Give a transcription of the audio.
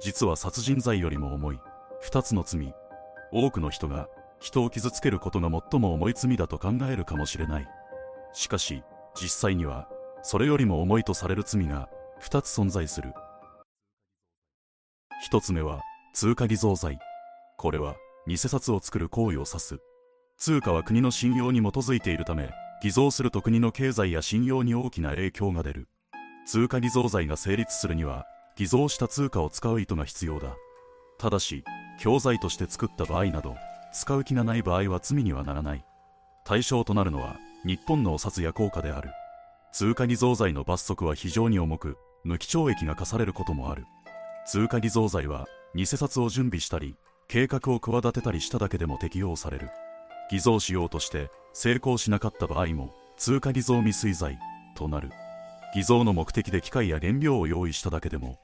実は殺人罪よりも重い。二つの罪。多くの人が人を傷つけることが最も重い罪だと考えるかもしれない。しかし実際にはそれよりも重いとされる罪が二つ存在する。一つ目は通貨偽造罪。これは偽札を作る行為を指す。通貨は国の信用に基づいているため偽造すると国の経済や信用に大きな影響が出る。通貨偽造罪が成立するには偽造した通貨を使う意図が必要だ。ただし教材として作った場合など使う気がない場合は罪にはならない。対象となるのは日本のお札や硬貨である。通貨偽造罪の罰則は非常に重く無期懲役が課されることもある。通貨偽造罪は偽札を準備したり計画を企てたりしただけでも適用される。偽造しようとして成功しなかった場合も通貨偽造未遂罪となる。偽造の目的で機械や原料を用意しただけでも